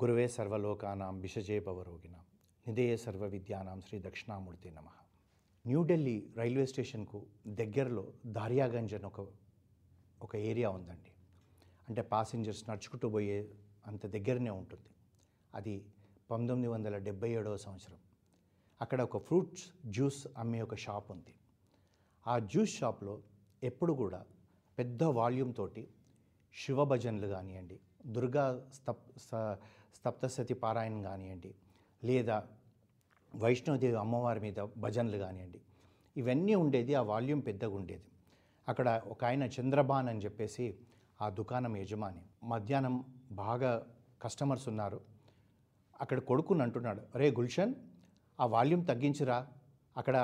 గురువే సర్వలోకానాం విషజే నిధేయ సర్వ విద్యానాం శ్రీ దక్షిణామూర్తి నమ న్యూఢిల్లీ రైల్వే స్టేషన్కు దగ్గరలో దారియాగంజ్ అని ఒక ఒక ఏరియా ఉందండి. అంటే పాసింజర్స్ నడుచుకుంటూ పోయే అంత దగ్గరనే ఉంటుంది. అది పంతొమ్మిది వందల డెబ్బై ఏడవ సంవత్సరం. అక్కడ ఒక ఫ్రూట్స్ జ్యూస్ అమ్మే ఒక షాప్ ఉంది. ఆ జ్యూస్ షాప్లో ఎప్పుడు కూడా పెద్ద వాల్యూమ్ తోటి శివభజన్లు కానివ్వండి దుర్గా స్త సప్తసతి పారాయణం కానివ్వండి లేదా వైష్ణవదేవి అమ్మవారి మీద భజనలు కానివ్వండి ఇవన్నీ ఉండేది ఆ వాల్యూమ్ పెద్దగా ఉండేది. అక్కడ ఒక ఆయన చంద్రబాన్ అని చెప్పేసి ఆ దుకాణం యజమాని. మధ్యాహ్నం బాగా కస్టమర్స్ ఉన్నారు. అక్కడ కొడుకుని అంటున్నాడు రే గుల్షన్ ఆ వాల్యూమ్ తగ్గించురా. అక్కడ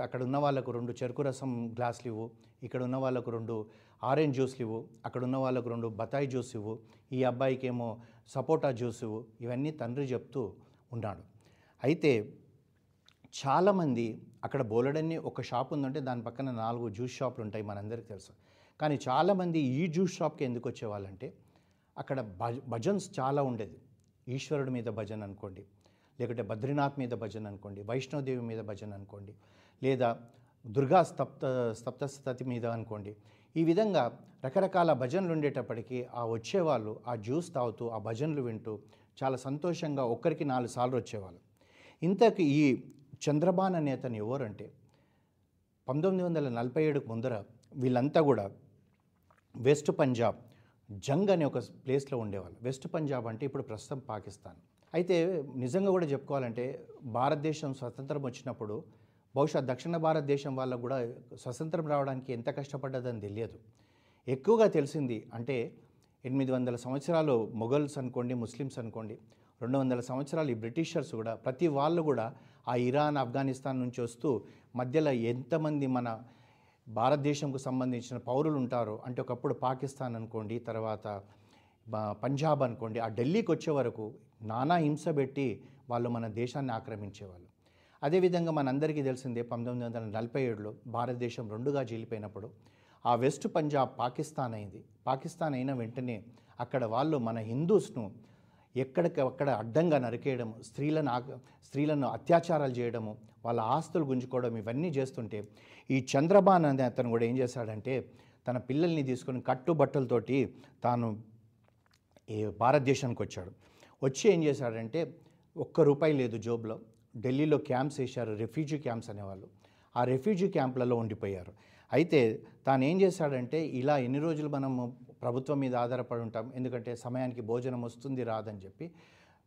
అక్కడ ఉన్న వాళ్ళకు రెండు చెరుకు రసం గ్లాసులు ఇవ్వు ఇక్కడ ఉన్న వాళ్ళకు రెండు ఆరెంజ్ జ్యూస్లు ఇవ్వు అక్కడ ఉన్న వాళ్ళకు రెండు బతాయి జ్యూస్ ఇవ్వు ఈ అబ్బాయికి ఏమో సపోటా జ్యూస్ ఇవ్వు ఇవన్నీ తండ్రి చెప్తూ ఉన్నాడు. అయితే చాలామంది అక్కడ బోలెడన్ని ఒక షాప్ ఉందంటే దాని పక్కన నాలుగు జ్యూస్ షాపులు ఉంటాయి మనందరికీ తెలుసు. కానీ చాలామంది ఈ జ్యూస్ షాప్కి ఎందుకు వచ్చేవాళ్ళంటే అక్కడ భజ భజన్స్ చాలా ఉండేది. ఈశ్వరుడి మీద భజన అనుకోండి లేకుంటే బద్రీనాథ్ మీద భజన అనుకోండి వైష్ణోదేవి మీద భజన అనుకోండి లేదా దుర్గా స్తప్త సప్తసతి మీద అనుకోండి ఈ విధంగా రకరకాల భజనలు ఉండేటప్పటికీ ఆ వచ్చేవాళ్ళు ఆ జ్యూస్ తాగుతూ ఆ భజనలు వింటూ చాలా సంతోషంగా ఒక్కరికి నాలుగు సార్లు వచ్చేవాళ్ళు. ఇంతకు ఈ చంద్రబాన్ నేతను ఎవరంటే పంతొమ్మిది వందల నలభై ఏడుకు ముందర వీళ్ళంతా కూడా వెస్ట్ పంజాబ్ జంగ్ అనే ఒక ప్లేస్లో ఉండేవాళ్ళు. వెస్ట్ పంజాబ్ అంటే ఇప్పుడు ప్రస్తుతం పాకిస్తాన్. అయితే నిజంగా కూడా చెప్పుకోవాలంటే భారతదేశం స్వతంత్రం వచ్చినప్పుడు బహుశా దక్షిణ భారతదేశం వాళ్ళకు కూడా స్వతంత్రం రావడానికి ఎంత కష్టపడ్డదని తెలియదు. ఎక్కువగా తెలిసింది అంటే ఎనిమిది వందల సంవత్సరాలు మొఘల్స్ అనుకోండి ముస్లిమ్స్ అనుకోండి రెండు వందల సంవత్సరాలు ఈ బ్రిటిషర్స్ కూడా ప్రతి వాళ్ళు కూడా ఆ ఇరాన్ ఆఫ్ఘనిస్తాన్ నుంచి వస్తూ మధ్యలో ఎంతమంది మన భారతదేశంకు సంబంధించిన పౌరులు ఉంటారో అంటే ఒకప్పుడు పాకిస్తాన్ అనుకోండి తర్వాత పంజాబ్ అనుకోండి ఆ ఢిల్లీకి వచ్చే వరకు నానా హింస పెట్టి వాళ్ళు మన దేశాన్ని ఆక్రమించేవాళ్ళు. అదేవిధంగా మనందరికీ తెలిసిందే పంతొమ్మిది వందల నలభై ఏడులో భారతదేశం రెండుగా జీలిపోయినప్పుడు ఆ వెస్ట్ పంజాబ్ పాకిస్తాన్ అయింది. పాకిస్తాన్ అయిన వెంటనే అక్కడ వాళ్ళు మన హిందూస్ను ఎక్కడికి అక్కడ అడ్డంగా నరికేయడము స్త్రీలను స్త్రీలను అత్యాచారాలు చేయడము వాళ్ళ ఆస్తులు గుంజుకోవడం ఇవన్నీ చేస్తుంటే ఈ చంద్రబాన్ అనే అతను కూడా ఏం చేశాడంటే తన పిల్లల్ని తీసుకొని కట్టుబట్టలతోటి తాను ఈ భారతదేశానికి వచ్చాడు. వచ్చి ఏం చేశాడంటే ఒక్క రూపాయి లేదు జోబులో ఢిల్లీలో క్యాంప్స్ వేశారు రెఫ్యూజీ క్యాంప్స్ అనేవాళ్ళు. ఆ రెఫ్యూజీ క్యాంప్లలో ఉండిపోయారు. అయితే తాను ఏం చేశాడంటే ఇలా ఎన్ని రోజులు మనము ప్రభుత్వం మీద ఆధారపడి ఉంటాం ఎందుకంటే సమయానికి భోజనం వస్తుంది రాదని చెప్పి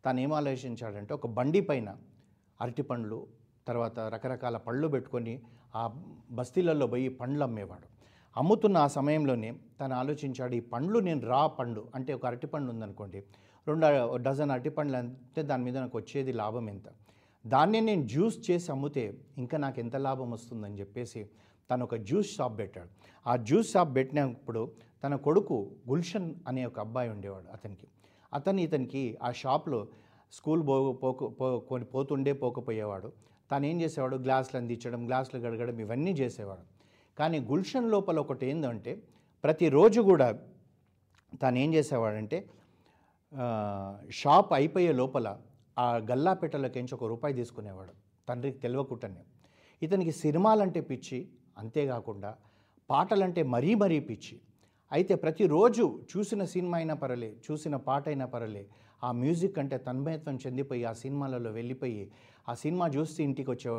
తాను ఏం ఆలోచించాడంటే ఒక బండి పైన అరటి పండ్లు తర్వాత రకరకాల పళ్ళు పెట్టుకొని ఆ బస్తీలలో పోయి పండ్లు అమ్మేవాడు. అమ్ముతున్న ఆ సమయంలోనే తను ఆలోచించాడు ఈ పండ్లు నేను రా పండు అంటే ఒక అరటి పండు ఉందనుకోండి రెండు డజన్ అరటి పండ్లు అంటే దాని మీద నాకు వచ్చేది లాభం ఎంత? దాన్నే నేను జ్యూస్ చేసి అమ్మితే ఇంకా నాకు ఎంత లాభం వస్తుందని చెప్పేసి తను ఒక జ్యూస్ షాప్ పెట్టాడు. ఆ జ్యూస్ షాప్ పెట్టినప్పుడు తన కొడుకు గుల్షన్ అనే ఒక అబ్బాయి ఉండేవాడు అతనికి. అతను ఇతనికి ఆ షాప్లో స్కూల్ పో పోకు పో కొని- పోతుండే పోకపోయేవాడు. తను ఏం చేసేవాడు? గ్లాసులు అందించడం గ్లాసులు గడగడం ఇవన్నీ చేసేవాడు. కానీ గుల్షన్ లోపల ఒకటి ఏంటంటే ప్రతిరోజు కూడా తను ఏం చేసేవాడంటే షాప్ అయిపోయే లోపల ఆ గల్లాపేటలోకించి ఒక రూపాయి తీసుకునేవాడు తండ్రికి తెలియకుండానే ఇతనికి సినిమాలంటే పిచ్చి అంతేకాకుండా పాటలంటే మరీ మరీ పిచ్చి. అయితే ప్రతిరోజు చూసిన సినిమా అయినా పర్లే చూసిన పాట అయినా పర్లే ఆ మ్యూజిక్ అంటే తన్మయత్వం చెందిపోయి ఆ సినిమాలలో వెళ్ళిపోయి ఆ సినిమా చూస్తే ఇంటికి వచ్చే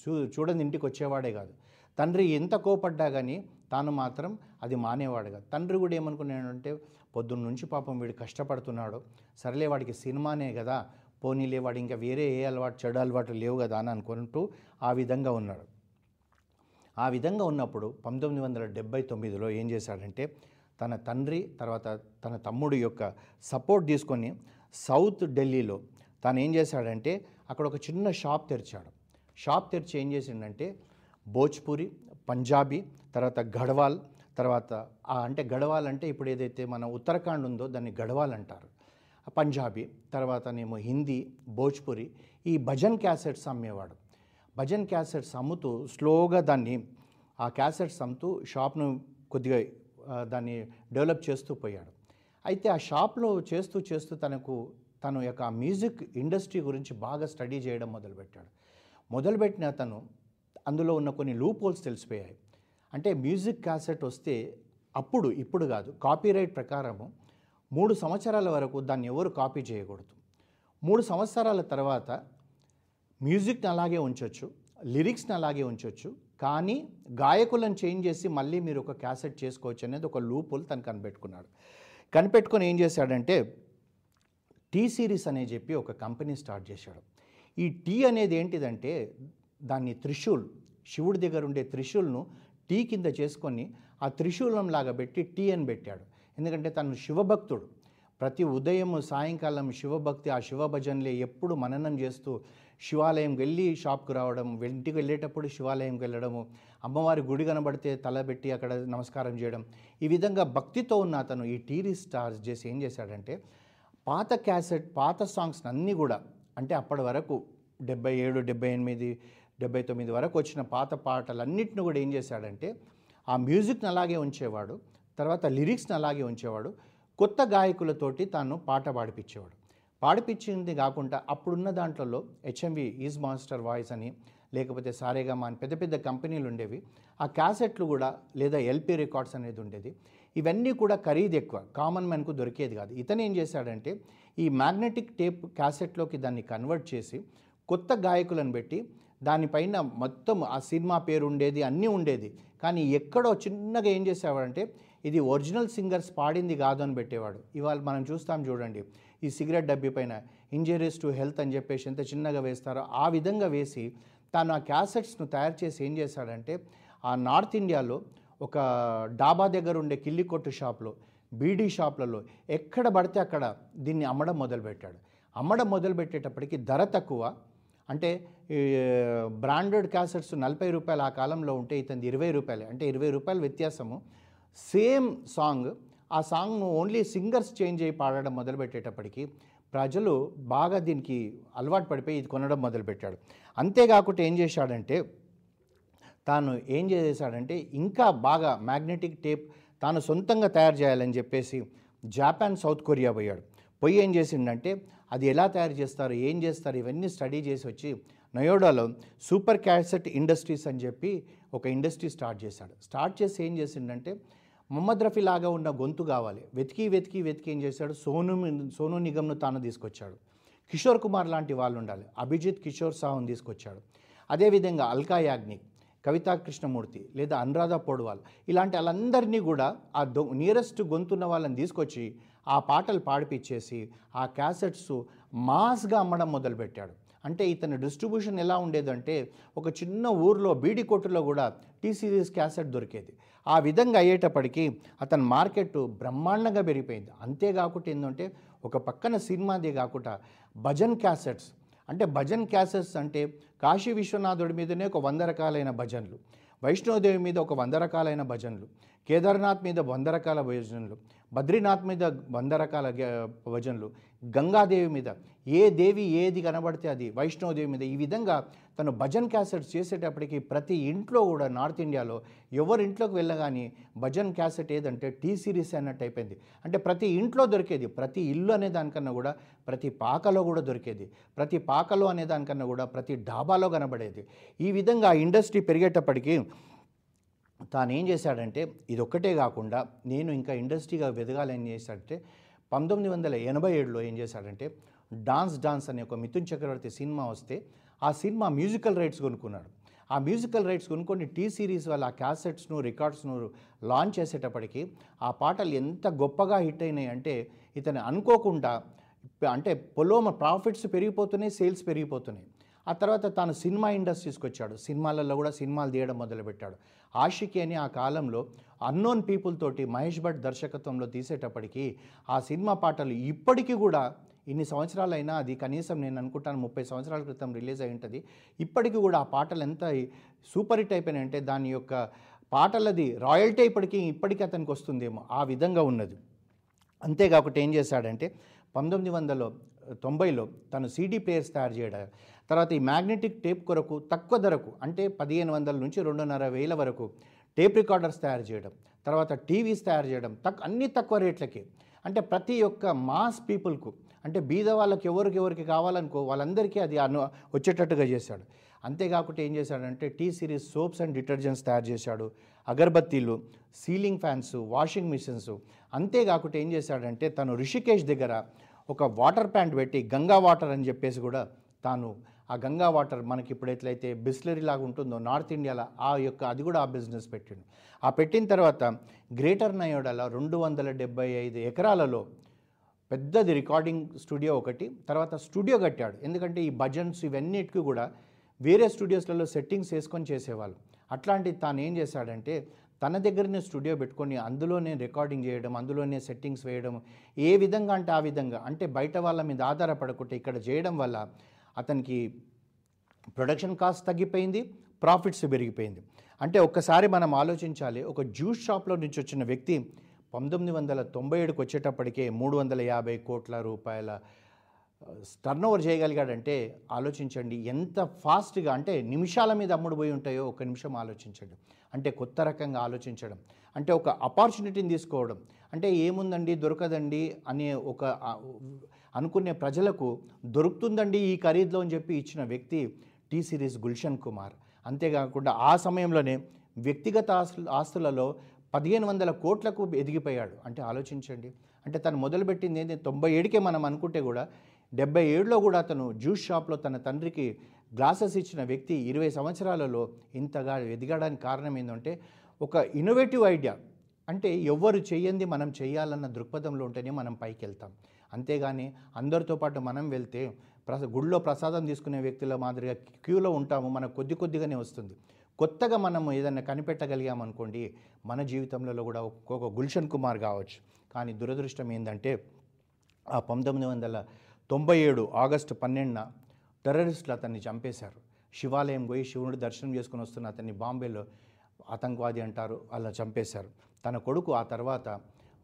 చూ చూడని ఇంటికి వచ్చేవాడే కాదు. తండ్రి ఎంత కోపడ్డా కానీ తాను మాత్రం అది మానేవాడు కాదు. తండ్రి కూడా ఏమనుకున్నాడంటే పొద్దున్న నుంచి పాపం వీడు కష్టపడుతున్నాడు. సరేలే వాడికి సినిమానే కదా పోనీలే వాడు ఇంకా వేరే ఏ అలవాటు చెడు అలవాటు లేవు కదా అని అనుకుంటూ ఆ విధంగా ఉన్నాడు. ఆ విధంగా ఉన్నప్పుడు పంతొమ్మిది వందల డెబ్బై తొమ్మిదిలో ఏం చేశాడంటే తన తండ్రి తర్వాత తన తమ్ముడు యొక్క సపోర్ట్ తీసుకొని సౌత్ ఢిల్లీలో తను ఏం చేశాడంటే అక్కడ ఒక చిన్న షాప్ తెరిచాడు. షాప్ తెరిచి ఏం చేసిండంటే భోజ్పూరి పంజాబీ తర్వాత గఢవాల్ తర్వాత అంటే గఢవాల్ అంటే ఇప్పుడు ఏదైతే మన ఉత్తరాఖండ్ ఉందో దాన్ని గఢవాల్ అంటారు. పంజాబీ తర్వాతనేమో హిందీ భోజ్పురి ఈ భజన్ క్యాసెట్స్ అమ్మేవాడు. భజన్ క్యాసెట్స్ అమ్ముతూ స్లోగా దాన్ని ఆ క్యాసెట్స్ అమ్ముతూ షాప్ను కొద్దిగా దాన్ని డెవలప్ చేస్తూ పోయాడు. అయితే ఆ షాప్లో చేస్తూ చేస్తూ తనకు తను యొక్క మ్యూజిక్ ఇండస్ట్రీ గురించి బాగా స్టడీ చేయడం మొదలుపెట్టాడు. మొదలుపెట్టిన అతను అందులో ఉన్న కొన్ని లూప్ హోల్స్ తెలిసిపోయాయి. అంటే మ్యూజిక్ క్యాసెట్ వస్తే అప్పుడు ఇప్పుడు కాదు కాపీరైట్ ప్రకారము మూడు సంవత్సరాల వరకు దాన్ని ఎవరు కాపీ చేయకూడదు. మూడు సంవత్సరాల తర్వాత మ్యూజిక్ని అలాగే ఉంచవచ్చు లిరిక్స్ని అలాగే ఉంచవచ్చు కానీ గాయకులను చేంజ్ చేసి మళ్ళీ మీరు ఒక క్యాసెట్ చేసుకోవచ్చు అనేది ఒక లూపుల్ తను కనిపెట్టుకున్నాడు. కనిపెట్టుకొని ఏం చేశాడంటే టీ సిరీస్ అనే చెప్పి ఒక కంపెనీ స్టార్ట్ చేశాడు. ఈ టీ అనేది ఏంటిదంటే దాన్ని త్రిశూల్ శివుడి దగ్గర ఉండే త్రిశూల్ను టీ కింద చేసుకొని ఆ త్రిశూలం లాగా పెట్టి టీ అని పెట్టాడు. ఎందుకంటే తను శివభక్తుడు. ప్రతి ఉదయం సాయంకాలం శివభక్తి ఆ శివభజనలే ఎప్పుడు మననం చేస్తూ శివాలయం వెళ్ళి షాప్కి రావడం ఇంటికి వెళ్ళేటప్పుడు శివాలయం వెళ్ళడము అమ్మవారి గుడి కనబడితే తలబెట్టి అక్కడ నమస్కారం చేయడం. ఈ విధంగా భక్తితో ఉన్న అతను ఈ టీవీ స్టార్స్ చేసి ఏం చేశాడంటే పాత క్యాసెట్ పాత సాంగ్స్ అన్నీ కూడా అంటే అప్పటి వరకు డెబ్బై ఏడు డెబ్బై ఎనిమిది డెబ్బై తొమ్మిది వరకు వచ్చిన పాత పాటలన్నిటిని కూడా ఏం చేశాడంటే ఆ మ్యూజిక్ని అలాగే ఉంచేవాడు. తర్వాత లిరిక్స్ని అలాగే ఉంచేవాడు. కొత్త గాయకులతోటి తాను పాట పాడిపించేవాడు పాడిపించింది కాకుండా అప్పుడున్న దాంట్లో హెచ్ఎంవి ఈజ్ మాస్టర్ వాయిస్ అని లేకపోతే సారేగామా అని పెద్ద పెద్ద కంపెనీలు ఉండేవి ఆ క్యాసెట్లు కూడా లేదా ఎల్పి రికార్డ్స్ అనేది ఉండేది. ఇవన్నీ కూడా ఖరీదు ఎక్కువ. కామన్ మ్యాన్కు దొరికేది కాదు. ఇతను ఏం చేశాడంటే ఈ మ్యాగ్నెటిక్ టేప్ క్యాసెట్లోకి దాన్ని కన్వర్ట్ చేసి కొత్త గాయకులను పెట్టి దానిపైన మొత్తం ఆ సినిమా పేరు ఉండేది అన్నీ ఉండేది. కానీ ఎక్కడో చిన్నగా ఏం చేసేవాడంటే ఇది ఒరిజినల్ సింగర్స్ పాడింది కాదు అని పెట్టేవాడు. ఇవాళ మనం చూస్తాం చూడండి ఈ సిగరెట్ డబ్బీ పైన ఇంజరీస్ టు హెల్త్ అని చెప్పేసి ఎంత చిన్నగా వేస్తారో ఆ విధంగా వేసి తాను ఆ క్యాసెట్స్ను తయారు చేసి ఏం చేశాడంటే ఆ నార్త్ ఇండియాలో ఒక డాబా దగ్గర ఉండే కిల్లి కొట్టు షాప్లో బీడీ షాప్లలో ఎక్కడ పడితే అక్కడ దీన్ని అమ్మడం మొదలుపెట్టాడు. అమ్మడం మొదలుపెట్టేటప్పటికి ధర తక్కువ అంటే బ్రాండెడ్ క్యాసెట్స్ నలభై రూపాయలు ఆ కాలంలో ఉంటే ఇతని ఇరవై రూపాయలు. అంటే ఇరవై రూపాయల వ్యత్యాసము. సేమ్ సాంగ్ ఆ సాంగ్ను ఓన్లీ సింగర్స్ చేంజ్ అయ్యి పాడడం మొదలుపెట్టేటప్పటికి ప్రజలు బాగా దీనికి అలవాటు పడిపోయి ఇది కొనడం మొదలుపెట్టాడు. అంతేకాకుండా ఏం చేశాడంటే తాను ఏం చేశాడంటే ఇంకా బాగా మ్యాగ్నెటిక్ టేప్ తాను సొంతంగా తయారు చేయాలని చెప్పేసి జాపాన్ సౌత్ కొరియా పోయాడు. పొయ్యి ఏం చేసిండంటే అది ఎలా తయారు చేస్తారు ఏం చేస్తారు ఇవన్నీ స్టడీ చేసి వచ్చి నయోడాలో సూపర్ క్యాసెట్ ఇండస్ట్రీస్ అని చెప్పి ఒక ఇండస్ట్రీ స్టార్ట్ చేశాడు. స్టార్ట్ చేసి ఏం చేసిండంటే మొహమ్మద్ రఫీ లాగా ఉన్న గొంతు కావాలి. వెతికి వెతికి వెతికి ఏం చేశాడు? సోను సోను నిగమ్ను తాను తీసుకొచ్చాడు. కిషోర్ కుమార్ లాంటి వాళ్ళు ఉండాలి. అభిజిత్ కిషోర్ సాహుని తీసుకొచ్చాడు. అదేవిధంగా అల్కా యాగ్నిక్ కవితా కృష్ణమూర్తి లేదా అనురాధ పొడవాల్ ఇలాంటి వాళ్ళందరినీ కూడా ఆ దొ నియరెస్ట్ గొంతున్న వాళ్ళని తీసుకొచ్చి ఆ పాటలు పాడిపించేసి ఆ క్యాసెట్స్ మాస్గా అమ్మడం మొదలుపెట్టాడు. అంటే ఇతని డిస్ట్రిబ్యూషన్ ఎలా ఉండేదంటే ఒక చిన్న ఊర్లో బీడి కొట్టులో కూడా టీ సిరీస్ క్యాసెట్ దొరికేది. ఆ విధంగా అయ్యేటప్పటికీ అతని మార్కెట్ బ్రహ్మాండంగా పెరిగిపోయింది. అంతేకాకుండా ఏంటంటే ఒక పక్కన సినిమాదే కాకుండా భజన్ క్యాసెట్స్. అంటే భజన్ క్యాసెట్స్ అంటే కాశీ విశ్వనాథుడి మీదనే ఒక వంద రకాలైన భజన్లు వైష్ణోదేవి మీద ఒక వంద రకాలైన భజనలు కేదార్నాథ్ మీద వంద రకాల భజనలు బద్రీనాథ్ మీద వంద రకాల గ- భజనలు గంగాదేవి మీద ఏ దేవి ఏది కనబడితే అది వైష్ణవదేవి మీద. ఈ విధంగా తను భజన్ క్యాసెట్స్ చేసేటప్పటికి ప్రతి ఇంట్లో కూడా నార్త్ ఇండియాలో ఎవరి ఇంట్లోకి వెళ్ళగానే భజన్ క్యాసెట్ ఏదంటే టీ సిరీస్ అన్నట్టు అయిపోయింది. అంటే ప్రతి ఇంట్లో దొరికేది ప్రతి ఇల్లు అనే దానికన్నా కూడా ప్రతి పాకలో కూడా దొరికేది ప్రతి పాకలో అనే దానికన్నా కూడా ప్రతి డాబాలో కనబడేది. ఈ విధంగా ఇండస్ట్రీ పెరిగేటప్పటికీ తాను ఏం చేశాడంటే ఇది ఒక్కటే కాకుండా నేను ఇంకా ఇండస్ట్రీగా వెదగాలని ఏం చేశాడంటే పంతొమ్మిది వందల ఎనభై ఏడులో ఏం చేశాడంటే డాన్స్ డాన్స్ అనే ఒక మిథున్ చక్రవర్తి సినిమా వస్తే ఆ సినిమా మ్యూజికల్ రైట్స్ కొనుక్కున్నాడు. ఆ మ్యూజికల్ రైట్స్ కొనుక్కొని టీ సిరీస్ వాళ్ళ ఆ క్యాసెట్స్ను రికార్డ్స్ను లాంచ్ చేసేటప్పటికి ఆ పాటలు ఎంత గొప్పగా హిట్ అయినాయి అంటే ఇతను అనుకోకుండా అంటే పొలోమ ప్రాఫిట్స్ పెరిగిపోతున్నాయి సేల్స్ పెరిగిపోతున్నాయి. ఆ తర్వాత తాను సినిమా ఇండస్ట్రీస్కి వచ్చాడు. సినిమాలలో కూడా సినిమాలు తీయడం మొదలుపెట్టాడు. ఆషికి అని ఆ కాలంలో అన్నోన్ పీపుల్ తోటి మహేష్ భట్ దర్శకత్వంలో తీసేటప్పటికీ ఆ సినిమా పాటలు ఇప్పటికీ కూడా ఇన్ని సంవత్సరాలైనా అది కనీసం నేను అనుకుంటాను ముప్పై సంవత్సరాల క్రితం రిలీజ్ అయి ఉంటుంది. ఇప్పటికీ కూడా ఆ పాటలు ఎంత సూపర్ హిట్ అయిపోయినాయంటే దాని యొక్క పాటలది రాయల్టీ ఇప్పటికీ ఇప్పటికీ అతనికి వస్తుందేమో ఆ విధంగా ఉన్నది. అంతేకాకుండా ఏం చేశాడంటే పంతొమ్మిది వందల తొంభైలో తను సీడీ ప్లేయర్స్ తయారు చేయడం తర్వాత ఈ మ్యాగ్నెటిక్ టేప్ కొరకు తక్కువ ధరకు అంటే పదిహేను వందల నుంచి రెండున్నర వేల వరకు టేప్ రికార్డర్స్ తయారు చేయడం తర్వాత టీవీస్ తయారు చేయడం తక్ అన్ని తక్కువ రేట్లకి. అంటే ప్రతి ఒక్క మాస్ పీపుల్కు అంటే బీద వాళ్ళకి ఎవరికి ఎవరికి కావాలనుకో వాళ్ళందరికీ అది అను వచ్చేటట్టుగా చేశాడు. అంతేకాకుండా ఏం చేశాడంటే T Series soaps and detergents తయారు చేశాడు. అగరబత్తీలు సీలింగ్ ఫ్యాన్స్ వాషింగ్ మిషన్స్. అంతేకాకుండా ఏం చేశాడంటే తను రిషికేష్ దగ్గర ఒక వాటర్ ప్యాంట్ పెట్టి గంగా వాటర్ అని చెప్పేసి కూడా తాను ఆ గంగా వాటర్ మనకి ఇప్పుడు ఎట్లయితే బిస్లరీ లాగా ఉంటుందో నార్త్ ఇండియాలో ఆ యొక్క అది కూడా ఆ బిజినెస్ పెట్టిండు. ఆ పెట్టిన తర్వాత గ్రేటర్ నయోడాలో రెండు వందల డెబ్బై ఐదు ఎకరాలలో పెద్దది రికార్డింగ్ స్టూడియో ఒకటి తర్వాత స్టూడియో కట్టాడు. ఎందుకంటే ఈ భజన్స్ ఇవన్నిటికీ కూడా వేరే స్టూడియోస్లలో సెట్టింగ్స్ వేసుకొని చేసేవాళ్ళు. అట్లాంటి తాను ఏం చేశాడంటే తన దగ్గరనే స్టూడియో పెట్టుకొని అందులోనే రికార్డింగ్ చేయడం అందులోనే సెట్టింగ్స్ వేయడం ఏ విధంగా అంటే ఆ విధంగా అంటే బయట వాళ్ళ మీద ఆధారపడకుండా ఇక్కడ చేయడం వల్ల అతనికి ప్రొడక్షన్ కాస్ట్ తగ్గిపోయింది ప్రాఫిట్స్ పెరిగిపోయింది. అంటే ఒక్కసారి మనం ఆలోచించాలి ఒక జ్యూస్ షాప్లో నుంచి వచ్చిన వ్యక్తి పంతొమ్మిది వందల తొంభై ఏడుకి వచ్చేటప్పటికే మూడు వందల యాభై కోట్ల రూపాయల టర్న్ ఓవర్ చేయగలిగాడంటే ఆలోచించండి ఎంత ఫాస్ట్గా అంటే నిమిషాల మీద అమ్ముడు పోయి ఉంటాయో ఒక నిమిషం ఆలోచించండి. అంటే కొత్త రకంగా ఆలోచించడం అంటే ఒక ఆపర్చునిటీని తీసుకోవడం. అంటే ఏముందండి దొరకదండి అనే ఒక అనుకునే ప్రజలకు దొరుకుతుందండి ఈ ఖరీదులో అని చెప్పి ఇచ్చిన వ్యక్తి టీ సిరీస్ గుల్షన్ కుమార్. అంతేకాకుండా ఆ సమయంలోనే వ్యక్తిగత ఆస్తు ఆస్తులలో పదిహేను వందల కోట్లకు ఎదిగిపోయాడు. అంటే ఆలోచించండి. అంటే తను మొదలుపెట్టింది ఏంటి తొంభై ఏడుకే మనం అనుకుంటే కూడా డెబ్బై ఏడులో కూడా అతను జ్యూస్ షాప్లో తన తండ్రికి గ్లాసెస్ ఇచ్చిన వ్యక్తి ఇరవై సంవత్సరాలలో ఇంతగా ఎదిగడానికి కారణం ఏంటంటే ఒక ఇన్నోవేటివ్ ఐడియా అంటే ఎవ్వరు చెయ్యంది మనం చేయాలన్న దృక్పథంలో ఉంటేనే మనం పైకి వెళ్తాం అంతేగాని అందరితో పాటు మనం వెళ్తే ప్రస గుళ్ళో ప్రసాదం తీసుకునే వ్యక్తుల మాదిరిగా క్యూలో ఉంటాము మనకు కొద్ది కొద్దిగానే వస్తుంది. కొత్తగా మనం ఏదైనా కనిపెట్టగలిగామనుకోండి మన జీవితంలో కూడా ఒక్కొక్క గుల్షన్ కుమార్ కావచ్చు. కానీ దురదృష్టం ఏంటంటే ఆ పంతొమ్మిది వందల తొంభై ఏడు ఆగస్టు పన్నెండున టెర్రరిస్టులు అతన్ని చంపేశారు. శివాలయం పోయి శివుడు దర్శనం చేసుకుని వస్తున్న అతన్ని బాంబేలో ఆతంకవాది అంటారు అలా చంపేశారు. తన కొడుకు ఆ తర్వాత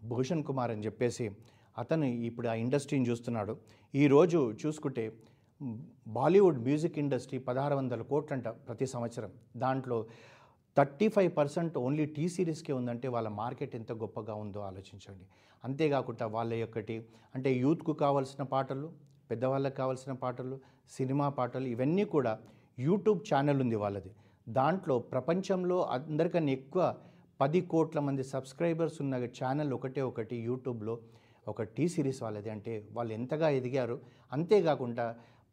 భూషణ్ కుమార్ అని చెప్పేసి అతను ఇప్పుడు ఆ ఇండస్ట్రీని చూస్తున్నాడు. ఈరోజు చూసుకుంటే బాలీవుడ్ మ్యూజిక్ ఇండస్ట్రీ పదహారు వందల కోట్లంట ప్రతి సంవత్సరం. దాంట్లో thirty five percent only T సిరీస్కే ఉందంటే వాళ్ళ మార్కెట్ ఎంత గొప్పగా ఉందో ఆలోచించండి. అంతేకాకుండా వాళ్ళ యొక్కటి అంటే యూత్కు కావాల్సిన పాటలు పెద్దవాళ్ళకి కావాల్సిన పాటలు సినిమా పాటలు ఇవన్నీ కూడా యూట్యూబ్ ఛానల్ ఉంది వాళ్ళది. దాంట్లో ప్రపంచంలో అందరికన్నా ఎక్కువ పది కోట్ల మంది సబ్స్క్రైబర్స్ ఉన్న ఛానల్ ఒకటే ఒకటి యూట్యూబ్లో. ఒక టీ సిరీస్ వాళ్ళది. అంటే వాళ్ళు ఎంతగా ఎదిగారు. అంతేకాకుండా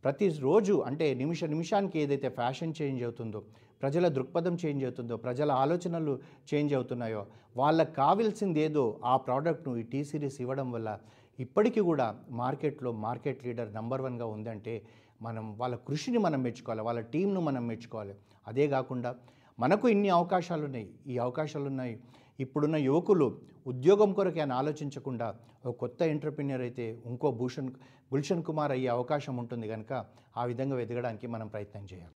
ప్రతిరోజు అంటే నిమిష నిమిషానికి ఏదైతే ఫ్యాషన్ చేంజ్ అవుతుందో ప్రజల దృక్పథం చేంజ్ అవుతుందో ప్రజల ఆలోచనలు చేంజ్ అవుతున్నాయో వాళ్ళకి కావాల్సింది ఏదో ఆ ప్రోడక్ట్ను ఈ టీ సిరీస్ ఇవ్వడం వల్ల ఇప్పటికీ కూడా మార్కెట్లో మార్కెట్ లీడర్ నంబర్ వన్గా ఉందంటే మనం వాళ్ళ కృషిని మనం మెచ్చుకోవాలి వాళ్ళ టీంను మనం మెచ్చుకోవాలి. అదే కాకుండా మనకు ఇన్ని అవకాశాలు ఉన్నాయి ఈ అవకాశాలు ఉన్నాయి ఇప్పుడున్న యువకులు ఉద్యోగం కొరకు అని ఆలోచించకుండా ఒక కొత్త ఎంటర్ప్రినియర్ అయితే ఇంకో భూషణ్ గుల్షన్ కుమార్ అయ్యే అవకాశం ఉంటుంది కనుక ఆ విధంగా ఎదగడానికి మనం ప్రయత్నం చేయాలి.